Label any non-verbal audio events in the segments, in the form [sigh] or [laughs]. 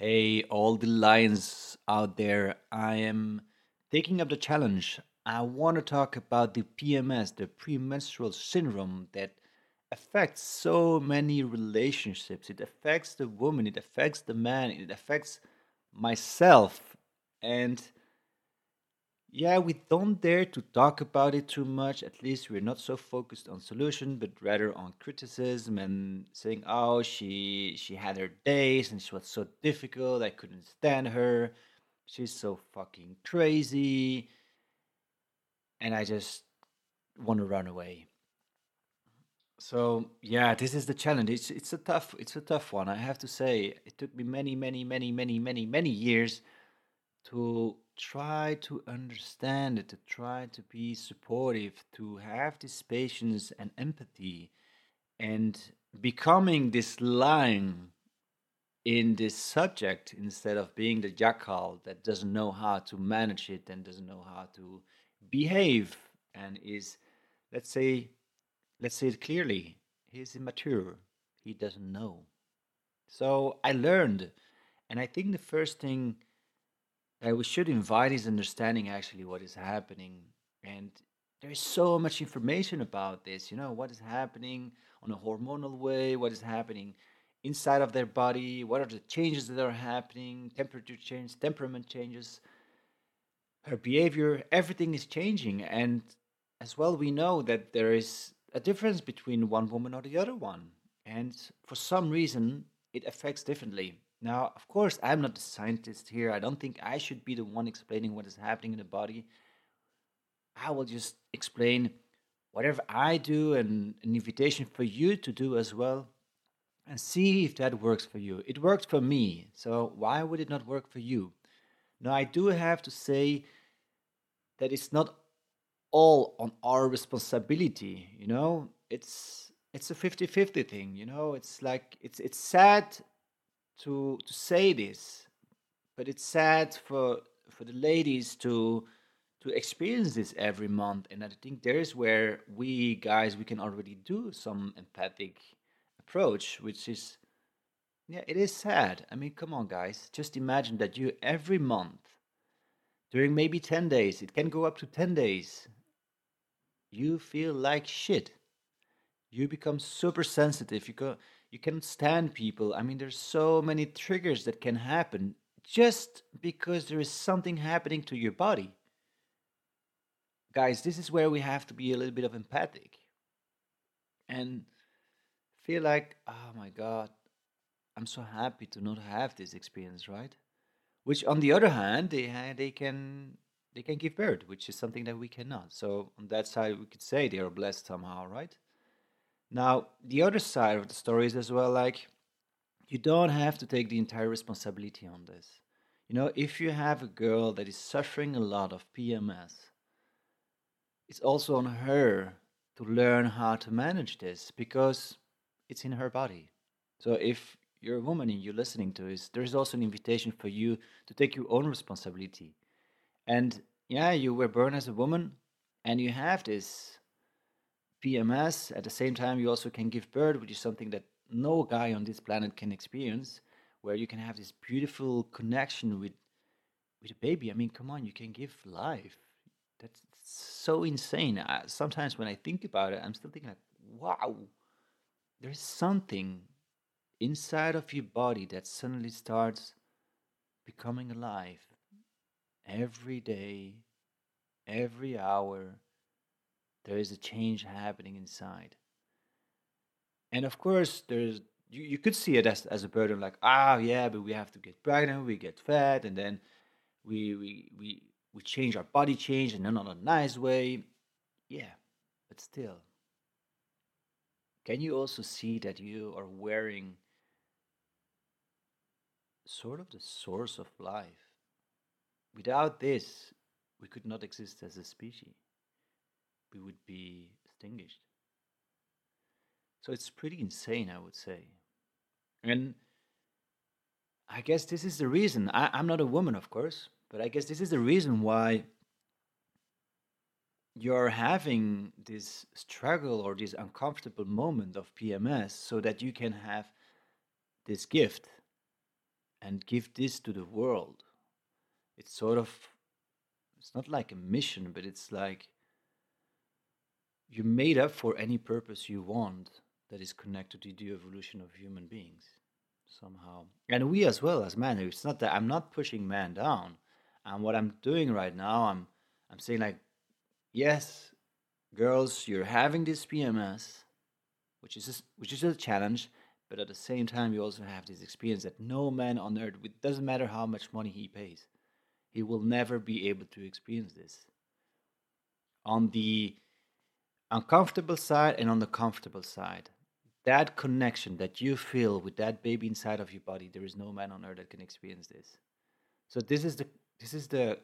Hey, all the lions out there, I am taking up the challenge. I want to talk about the PMS, the premenstrual syndrome that affects so many relationships. It affects the woman, it affects the man, it affects myself. And yeah, we don't dare to talk about it too much. At least we're not so focused on solution, but rather on criticism and saying, "Oh, she she had her days and she was so difficult. I couldn't stand her. She's so fucking crazy." And I just want to run away. So yeah, this is the challenge. It's it's a tough it's a tough one. I have to say, it took me many many many many many many years to try to understand it, to try to be supportive, to have this patience and empathy, and becoming this lion in this subject instead of being the jackal that doesn't know how to manage it and doesn't know how to behave and is, let's say, let's say it clearly, he's immature. He doesn't know. So I learned, and I think the first thing uh, we should invite his understanding actually what is happening. And there's so much information about this you know what is happening on a hormonal way what is happening inside of their body what are the changes that are happening temperature change temperament changes her behavior everything is changing. And as well we know that there is a difference between one woman or the other one. And for some reason it affects differently now, of course, I'm not the scientist here. I don't think I should be the one explaining what is happening in the body. I will just explain whatever I do and an invitation for you to do as well and see if that works for you. It worked for me, so why would it not work for you? Now, I do have to say that it's not all on our responsibility, you know? It's it's a 50-50 thing, you know? It's like it's it's sad to to say this, but it's sad for for the ladies to to experience this every month. And I think there's where we guys we can already do some empathic approach, which is yeah, it is sad. I mean, come on, guys. Just imagine that you every month during maybe 10 days, it can go up to 10 days, you feel like shit. You become super sensitive. You go you can stand people. I mean, there's so many triggers that can happen just because there is something happening to your body. Guys, this is where we have to be a little bit of empathic and feel like, oh my God, I'm so happy to not have this experience, right? Which, on the other hand, they they can they can give birth, which is something that we cannot. So on that side, we could say they are blessed somehow, right? Now, the other side of the story is as well like you don't have to take the entire responsibility on this. You know, if you have a girl that is suffering a lot of PMS, it's also on her to learn how to manage this because it's in her body. So if you're a woman and you're listening to this, there's also an invitation for you to take your own responsibility. And yeah, you were born as a woman and you have this PMS. At the same time, you also can give birth, which is something that no guy on this planet can experience, where you can have this beautiful connection with with a baby. I mean, come on, you can give life. That's so insane. I, sometimes when I think about it, I'm still thinking like, wow, there's something inside of your body that suddenly starts becoming alive every day, every hour, there is a change happening inside. And of course, there's you, you could see it as, as a burden, like, ah, yeah, but we have to get pregnant, we get fat, and then we we we we change our body change and not a nice way. Yeah, but still. Can you also see that you are wearing sort of the source of life? Without this, we could not exist as a species we would be extinguished. So it's pretty insane, I would say. And I guess this is the reason. I, I'm not a woman, of course, but I guess this is the reason why you're having this struggle or this uncomfortable moment of PMS so that you can have this gift. and give this to the world. It's sort of, it's not like a mission, but it's like you made up for any purpose you want that is connected to the evolution of human beings somehow. And we as well as men. It's not that I'm not pushing man down. And what I'm doing right now, I'm I'm saying like, yes, girls, you're having this PMS, which is a, which is a challenge, but at the same time, you also have this experience that no man on earth, it doesn't matter how much money he pays, he will never be able to experience this. On the uncomfortable side and on the comfortable side, that connection that you feel with that baby inside of your body, there is no man on earth that can experience this. So this is the this is the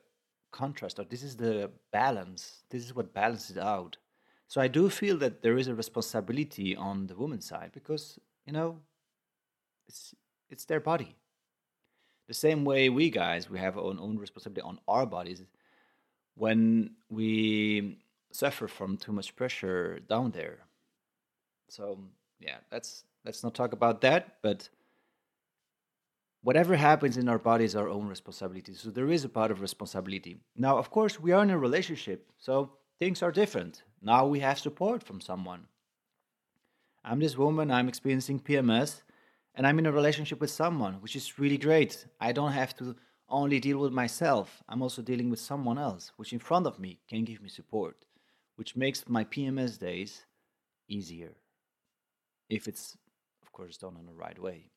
contrast or this is the balance. This is what balances out. So I do feel that there is a responsibility on the woman's side because you know, it's it's their body. The same way we guys, we have our own, own responsibility on our bodies when we suffer from too much pressure down there. So yeah, let's let's not talk about that, but whatever happens in our body is our own responsibility. So there is a part of responsibility. Now, of course, we are in a relationship, so things are different. Now we have support from someone. I'm this woman, I'm experiencing PMS, and I'm in a relationship with someone, which is really great. I don't have to only deal with myself, I'm also dealing with someone else, which in front of me can give me support, which makes my PMS days easier. If it's, of course, done in the right way.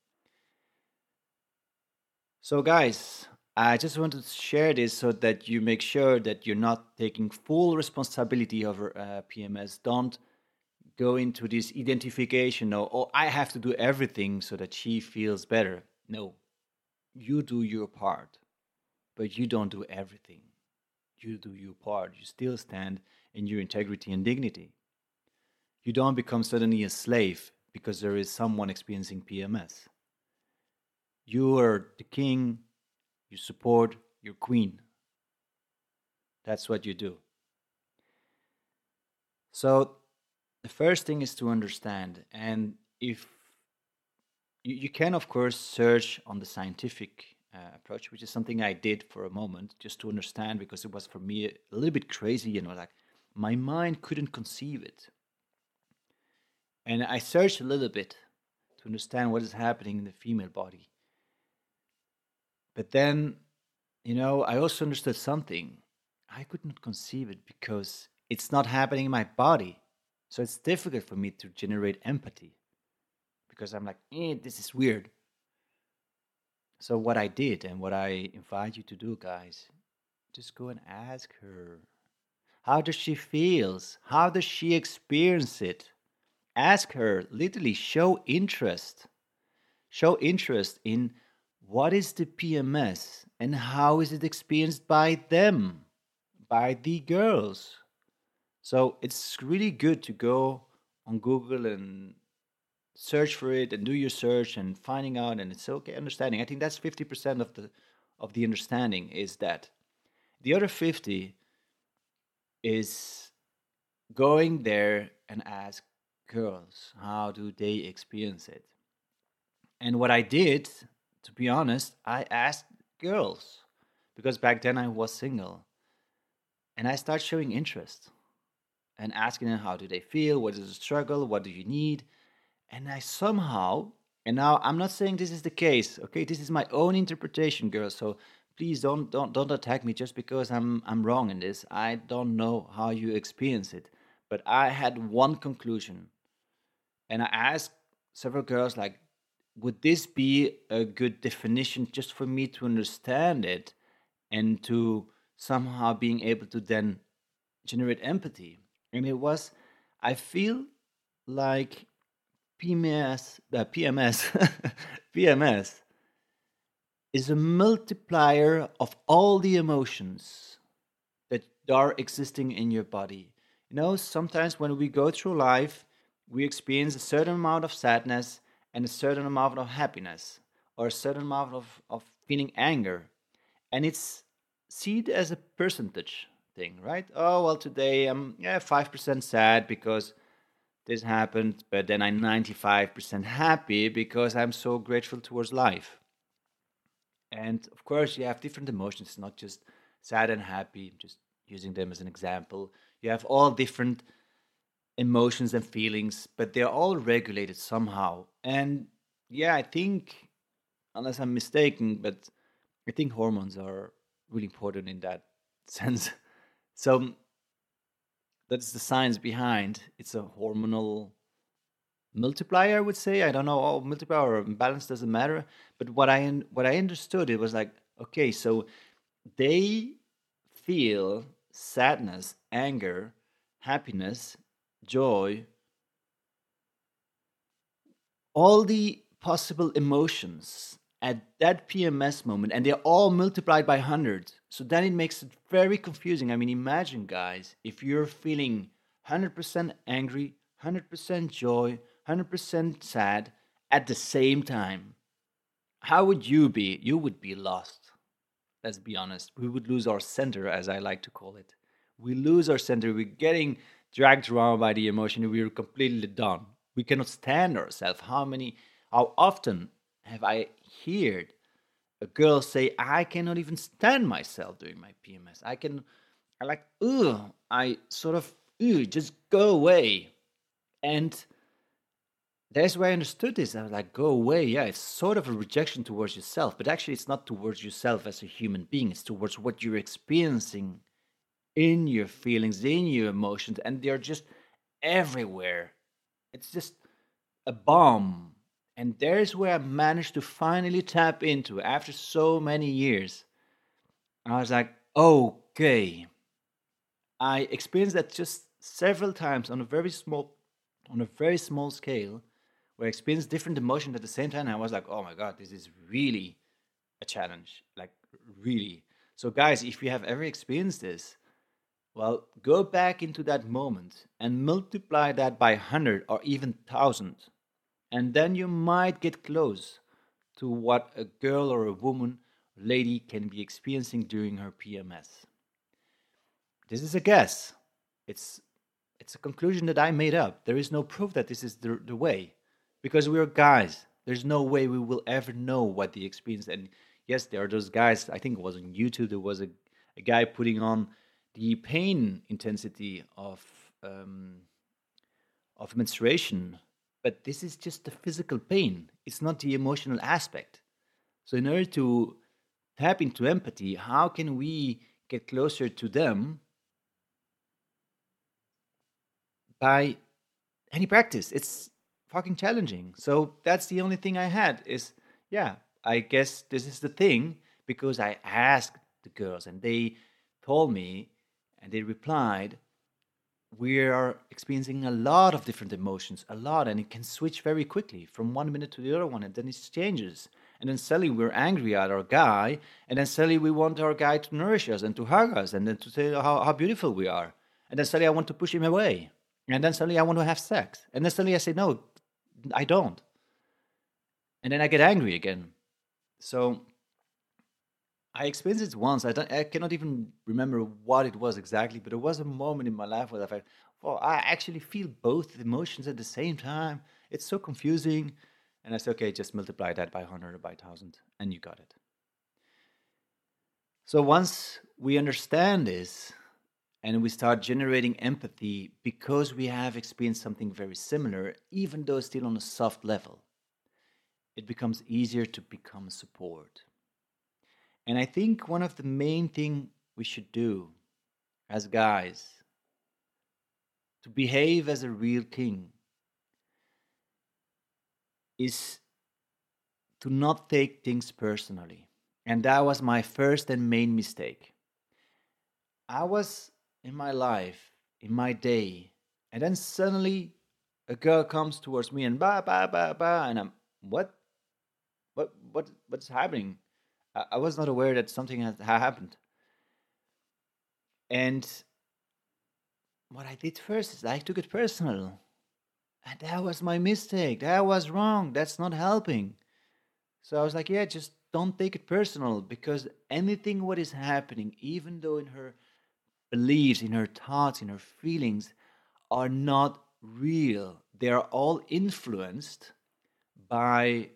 So, guys, I just want to share this so that you make sure that you're not taking full responsibility over uh, PMS. Don't go into this identification of, oh, I have to do everything so that she feels better. No, you do your part, but you don't do everything. You do your part. You still stand in your integrity and dignity. You don't become suddenly a slave because there is someone experiencing PMS. You are the king, you support your queen. That's what you do. So the first thing is to understand and if you, you can of course search on the scientific uh, approach which is something i did for a moment just to understand because it was for me a little bit crazy you know like my mind couldn't conceive it and i searched a little bit to understand what is happening in the female body but then you know i also understood something i could not conceive it because it's not happening in my body so it's difficult for me to generate empathy because I'm like, eh, this is weird. So what I did and what I invite you to do, guys, just go and ask her. How does she feels? How does she experience it? Ask her, literally show interest. Show interest in what is the PMS and how is it experienced by them, by the girls. So it's really good to go on Google and search for it and do your search and finding out and it's okay understanding. I think that's 50% of the of the understanding is that. The other 50 is going there and ask girls how do they experience it. And what I did, to be honest, I asked girls because back then I was single. And I started showing interest and asking them how do they feel, what is the struggle, what do you need, and I somehow, and now I'm not saying this is the case, okay? This is my own interpretation, girls. So please don't don't don't attack me just because I'm I'm wrong in this. I don't know how you experience it, but I had one conclusion, and I asked several girls like, would this be a good definition just for me to understand it, and to somehow being able to then generate empathy? and it was i feel like pms uh, pms [laughs] pms is a multiplier of all the emotions that are existing in your body you know sometimes when we go through life we experience a certain amount of sadness and a certain amount of happiness or a certain amount of, of feeling anger and it's seen as a percentage thing, right? Oh well, today I'm yeah five percent sad because this happened, but then I'm ninety five percent happy because I'm so grateful towards life. And of course, you have different emotions, not just sad and happy, just using them as an example. You have all different emotions and feelings, but they're all regulated somehow. And yeah, I think, unless I'm mistaken, but I think hormones are really important in that [laughs] sense. So that's the science behind. It's a hormonal multiplier, I would say. I don't know, oh, multiplier or balance doesn't matter. But what I what I understood, it was like, okay, so they feel sadness, anger, happiness, joy, all the possible emotions at that PMS moment, and they're all multiplied by 100. So then it makes it very confusing. I mean, imagine, guys, if you're feeling 100% angry, 100% joy, 100% sad at the same time. How would you be? You would be lost. Let's be honest. We would lose our center, as I like to call it. We lose our center. We're getting dragged around by the emotion. We're completely done. We cannot stand ourselves. How many, how often have I heard a girl say, I cannot even stand myself during my PMS. I can, I like, ugh, I sort of, ugh, just go away. And that's where I understood this. I was like, go away. Yeah, it's sort of a rejection towards yourself, but actually, it's not towards yourself as a human being. It's towards what you're experiencing in your feelings, in your emotions, and they're just everywhere. It's just a bomb. And there's where I managed to finally tap into after so many years. I was like, okay. I experienced that just several times on a very small on a very small scale where I experienced different emotions at the same time. I was like, oh my God, this is really a challenge. Like, really. So, guys, if you have ever experienced this, well, go back into that moment and multiply that by 100 or even 1000. And then you might get close to what a girl or a woman, lady can be experiencing during her PMS. This is a guess. It's it's a conclusion that I made up. There is no proof that this is the, the way because we're guys. There's no way we will ever know what the experience. And yes, there are those guys. I think it was on YouTube. There was a, a guy putting on the pain intensity of um, of menstruation, but this is just the physical pain. It's not the emotional aspect. So, in order to tap into empathy, how can we get closer to them by any practice? It's fucking challenging. So that's the only thing I had is yeah, I guess this is the thing because I asked the girls and they told me and they replied we are experiencing a lot of different emotions, a lot, and it can switch very quickly from one minute to the other one, and then it changes. And then suddenly we're angry at our guy, and then suddenly we want our guy to nourish us and to hug us, and then to say how, how beautiful we are. And then suddenly I want to push him away. And then suddenly I want to have sex. And then suddenly I say, no, I don't. And then I get angry again. So I experienced it once. I, I cannot even remember what it was exactly, but there was a moment in my life where I felt, well, I actually feel both emotions at the same time. It's so confusing. And I said, okay, just multiply that by 100 or by 1000, and you got it. So once we understand this, and we start generating empathy because we have experienced something very similar, even though still on a soft level. It becomes easier to become support. And I think one of the main thing we should do as guys to behave as a real king is to not take things personally. And that was my first and main mistake. I was in my life, in my day, and then suddenly a girl comes towards me and ba ba ba ba, and I'm what, what what what's happening? I, I was not aware that something had happened. And what I did first is I took it personal. And that was my mistake. That was wrong. That's not helping. So I was like, yeah, just don't take it personal because anything what is happening, even though in her beliefs, in her thoughts, in her feelings are not real. They are all influenced by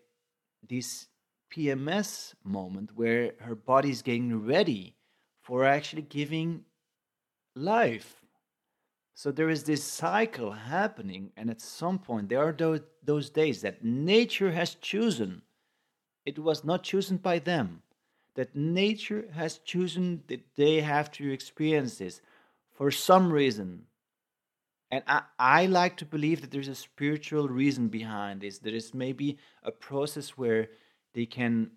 this PMS moment where her body is getting ready for actually giving life. So there is this cycle happening, and at some point, there are those, those days that nature has chosen. It was not chosen by them. That nature has chosen that they have to experience this for some reason. And I, I like to believe that there's a spiritual reason behind this. There is maybe a process where they can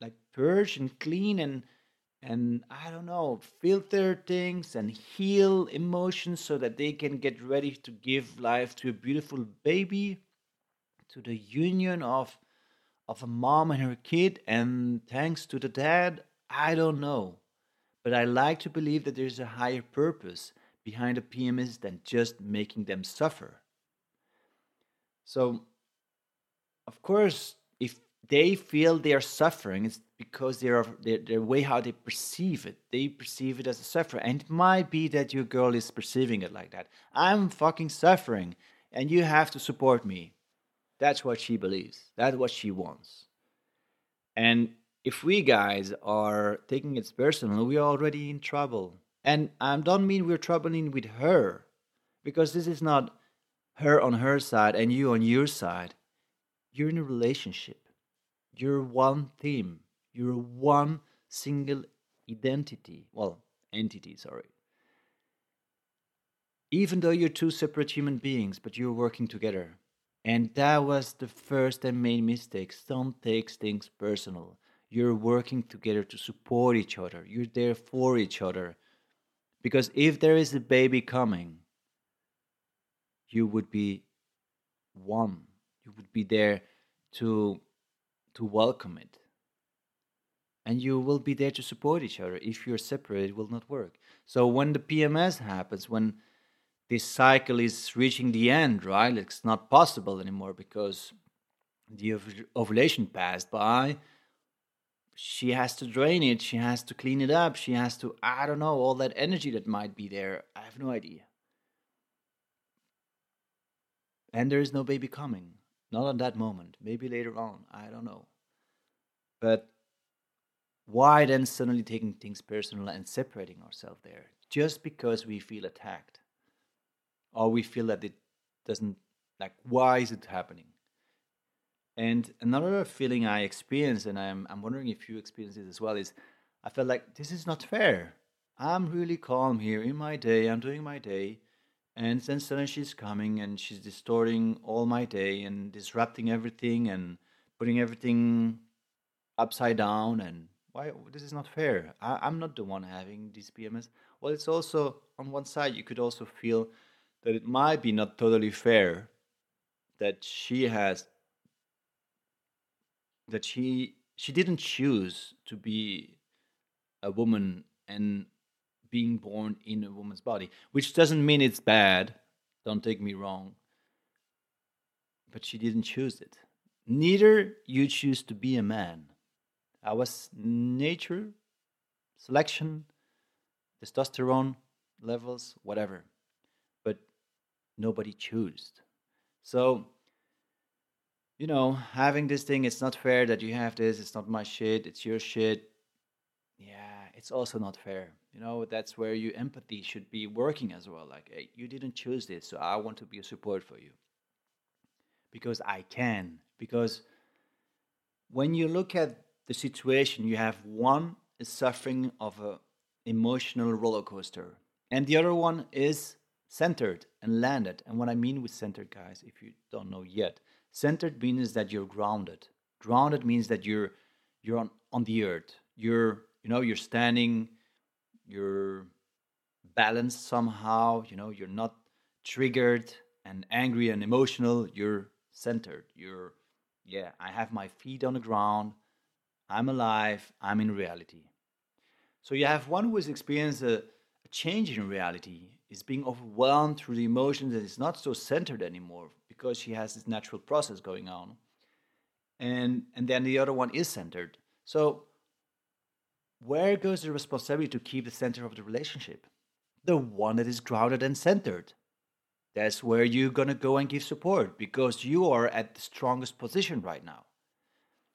like purge and clean and and I don't know, filter things and heal emotions so that they can get ready to give life to a beautiful baby, to the union of of a mom and her kid, and thanks to the dad, I don't know. But I like to believe that there's a higher purpose behind the PMS than just making them suffer. So, of course, if they feel they are suffering, it's because they are their, their way how they perceive it. They perceive it as a suffer, and it might be that your girl is perceiving it like that. I'm fucking suffering, and you have to support me. That's what she believes. That's what she wants. And if we guys are taking it personal, we're already in trouble. And I don't mean we're troubling with her, because this is not her on her side and you on your side. You're in a relationship you're one team. You're one single identity. Well, entity, sorry. Even though you're two separate human beings, but you're working together. And that was the first and main mistake. Don't take things personal. You're working together to support each other. You're there for each other. Because if there is a baby coming, you would be one. You would be there to to welcome it. And you will be there to support each other. If you're separate, it will not work. So when the PMS happens, when this cycle is reaching the end, right? It's not possible anymore because the ovulation passed by. She has to drain it. She has to clean it up. She has to, I don't know, all that energy that might be there. I have no idea. And there is no baby coming. Not at that moment. Maybe later on. I don't know. But why then suddenly taking things personal and separating ourselves there? Just because we feel attacked. Or we feel that it doesn't, like, why is it happening? And another feeling I experienced, and I'm, I'm wondering if you experience it as well, is I felt like this is not fair. I'm really calm here in my day, I'm doing my day, and then suddenly she's coming and she's distorting all my day and disrupting everything and putting everything upside down. And why? This is not fair. I, I'm not the one having these PMS. Well, it's also on one side, you could also feel that it might be not totally fair that she has that she she didn't choose to be a woman and being born in a woman's body, which doesn't mean it's bad. Don't take me wrong. But she didn't choose it. Neither you choose to be a man. I was nature, selection, testosterone levels, whatever. Nobody chose. So, you know, having this thing, it's not fair that you have this, it's not my shit, it's your shit. Yeah, it's also not fair you know that's where your empathy should be working as well like hey, you didn't choose this so i want to be a support for you because i can because when you look at the situation you have one is suffering of a emotional roller coaster and the other one is centered and landed. And what i mean with centered guys if you don't know yet centered means that you're grounded. Grounded means that you're you're on on the earth. You're you know you're standing you're balanced somehow you know you're not triggered and angry and emotional. You're centered. You're yeah i have my feet on the ground. I'm alive. I'm in reality. So you have one who has experienced a, a change in reality is being overwhelmed through the emotions and is not so centered anymore because she has this natural process going on and and then the other one is centered so where goes the responsibility to keep the center of the relationship? The one that is grounded and centered. That's where you're going to go and give support because you are at the strongest position right now.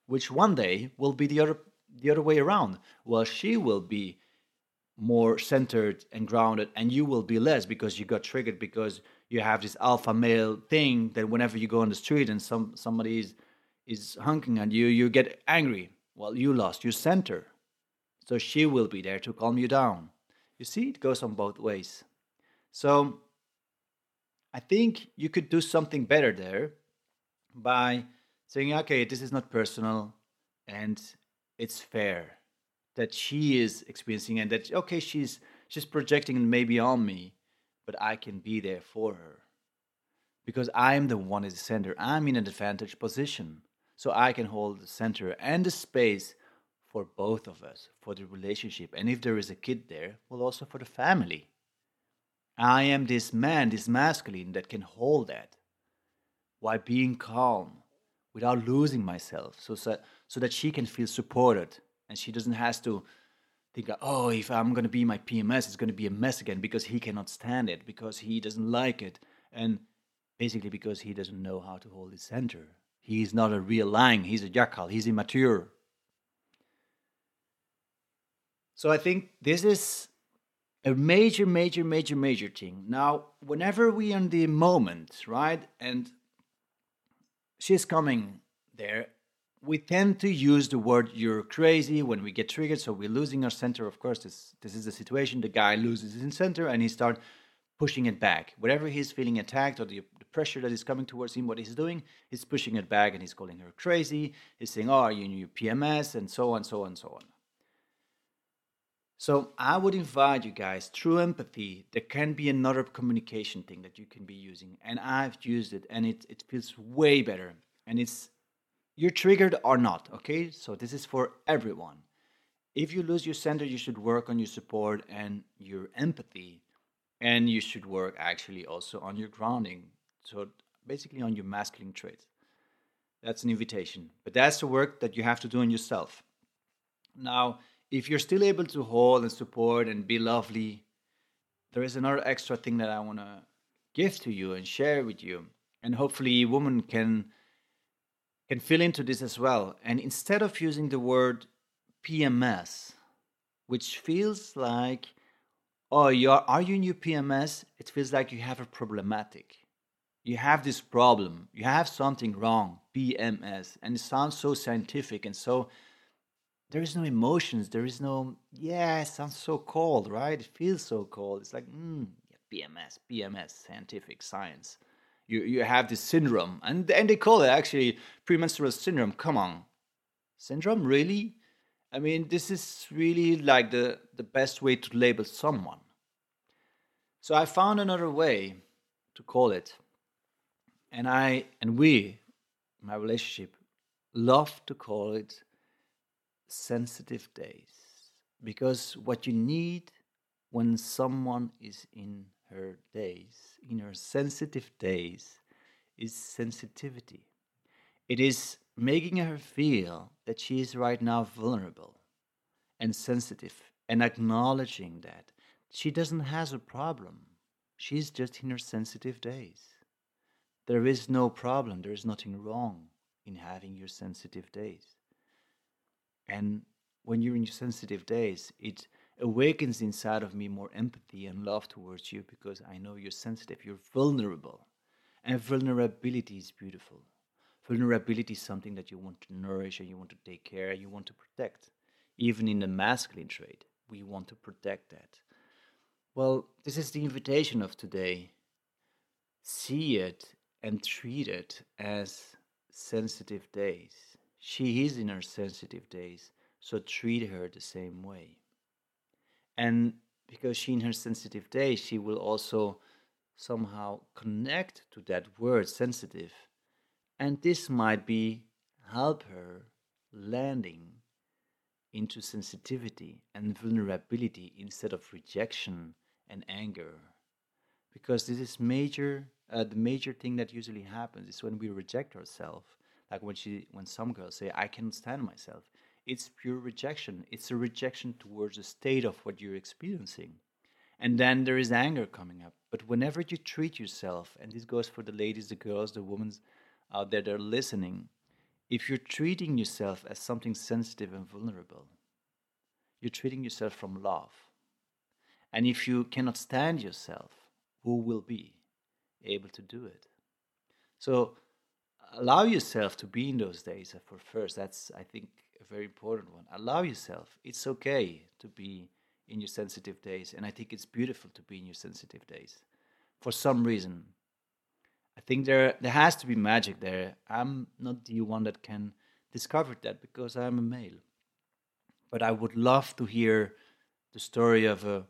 which one day will be the other the other way around. Well, she will be more centered and grounded, and you will be less because you got triggered because you have this alpha male thing that whenever you go on the street and some somebody is is honking at you, you get angry. Well, you lost your center. So she will be there to calm you down. You see, it goes on both ways. So I think you could do something better there by saying, okay, this is not personal and it's fair that she is experiencing and that okay she's she's projecting maybe on me but i can be there for her. Because i'm the one at the center. I'm in an advantage position. So i can hold the center and the space for both of us for the relationship. And if there is a kid there well also for the family. I am this man this masculine that can hold that while being calm without losing myself. So, so, so that she can feel supported and she doesn't have to think oh if i'm going to be my pms it's going to be a mess again because he cannot stand it because he doesn't like it. And basically because he doesn't know how to hold his center. He's not a real lion he's a jackal he's immature. So i think this is a major major major major thing. Now whenever we are in the moment right and she's coming there we tend to use the word you're crazy when we get triggered so we're losing our center. Of course this this is the situation. The guy loses his center and he starts pushing it back. Whatever he's feeling attacked or the, the, pressure that is coming towards him what he's doing he's pushing it back and he's calling her crazy. He's saying oh you your pms and so on so on so on. So i would invite you guys through empathy there can be another communication thing that you can be using and i've used it and it, it feels way better. And it's you're triggered or not, okay? So this is for everyone. If you lose your center, you should work on your support and your empathy. And you should work actually also on your grounding. So basically on your masculine traits. That's an invitation. But that's the work that you have to do on yourself. Now, if you're still able to hold and support and be lovely, there is another extra thing that I want to give to you and share with you. And hopefully, women can can fill into this as well. And instead of using the word PMS, which feels like, oh, you're, are you your PMS? It feels like you have a problematic. You have this problem. You have something wrong, PMS. And it sounds so scientific and so, there is no emotions. There is no, yeah, it sounds so cold, right? It feels so cold. It's like, mm, yeah, PMS, PMS, scientific science you you have this syndrome, and and they call it actually premenstrual syndrome. Come on, syndrome really? I mean, this is really like the the best way to label someone. So I found another way to call it, and I and we, my relationship, love to call it sensitive days because what you need when someone is in her days, in her sensitive days, is sensitivity. It is making her feel that she is right now vulnerable and sensitive and acknowledging that she doesn't have a problem. She's just in her sensitive days. There is no problem, there is nothing wrong in having your sensitive days. And when you're in your sensitive days, it awakens inside of me more empathy and love towards you because I know you're sensitive, you're vulnerable. And vulnerability is beautiful. Vulnerability is something that you want to nourish and you want to take care, you want to protect. Even in the masculine trait, we want to protect that. Well, this is the invitation of today. See it and treat it as sensitive days. She is in her sensitive days, so treat her the same way and because she in her sensitive day she will also somehow connect to that word sensitive. And this might be help her landing into sensitivity and vulnerability instead of rejection and anger. Because this is major uh, the major thing that usually happens is when we reject ourselves like when she when some girls say i can't stand myself it's pure rejection. It's a rejection towards the state of what you're experiencing. And then there is anger coming up. But whenever you treat yourself, and this goes for the ladies, the girls, the women out there that are listening, if you're treating yourself as something sensitive and vulnerable, you're treating yourself from love. And if you cannot stand yourself, who will be able to do it? So allow yourself to be in those days uh, for first. That's, I think, a very important one. Allow yourself. It's okay to be in your sensitive days. And I think it's beautiful to be in your sensitive days for some reason. I think there there has to be magic there. I'm not the one that can discover that because I'm a male. But I would love to hear the story of a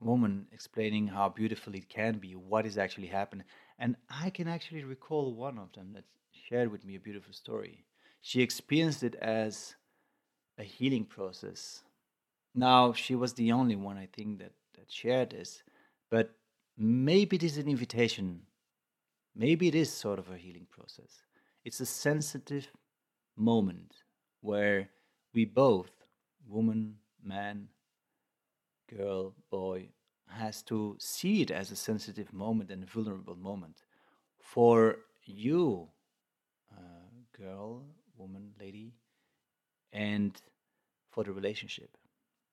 woman explaining how beautiful it can be, what is actually happening. And I can actually recall one of them that shared with me a beautiful story. She experienced it as a healing process. Now, she was the only one, I think, that, that shared this. But maybe it is an invitation. Maybe it is sort of a healing process. It's a sensitive moment where we both, woman, man, girl, boy, has to see it as a sensitive moment and a vulnerable moment. For you, uh, girl, woman, lady, and for the relationship.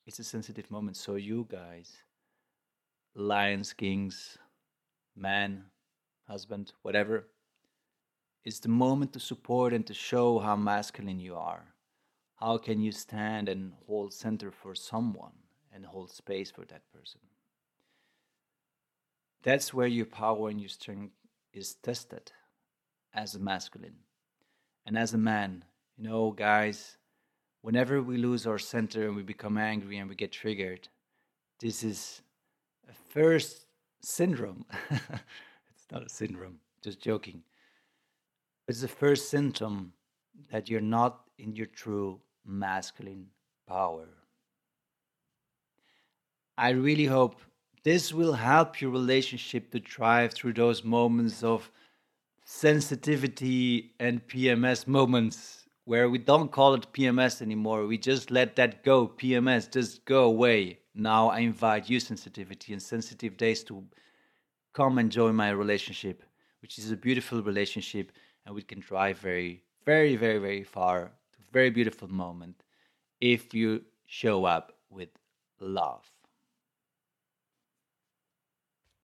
It's a sensitive moment. So, you guys, lions, kings, man, husband, whatever, it's the moment to support and to show how masculine you are. How can you stand and hold center for someone and hold space for that person? That's where your power and your strength is tested as a masculine. And as a man, you know, guys, whenever we lose our center and we become angry and we get triggered, this is a first syndrome. [laughs] it's not a syndrome, just joking. It's the first symptom that you're not in your true masculine power. I really hope this will help your relationship to thrive through those moments of sensitivity and PMS moments where we don't call it PMS anymore. We just let that go. PMS, just go away. Now I invite you, sensitivity and sensitive days, to come and join my relationship, which is a beautiful relationship, and we can drive very, very, very, very far to a very beautiful moment if you show up with love.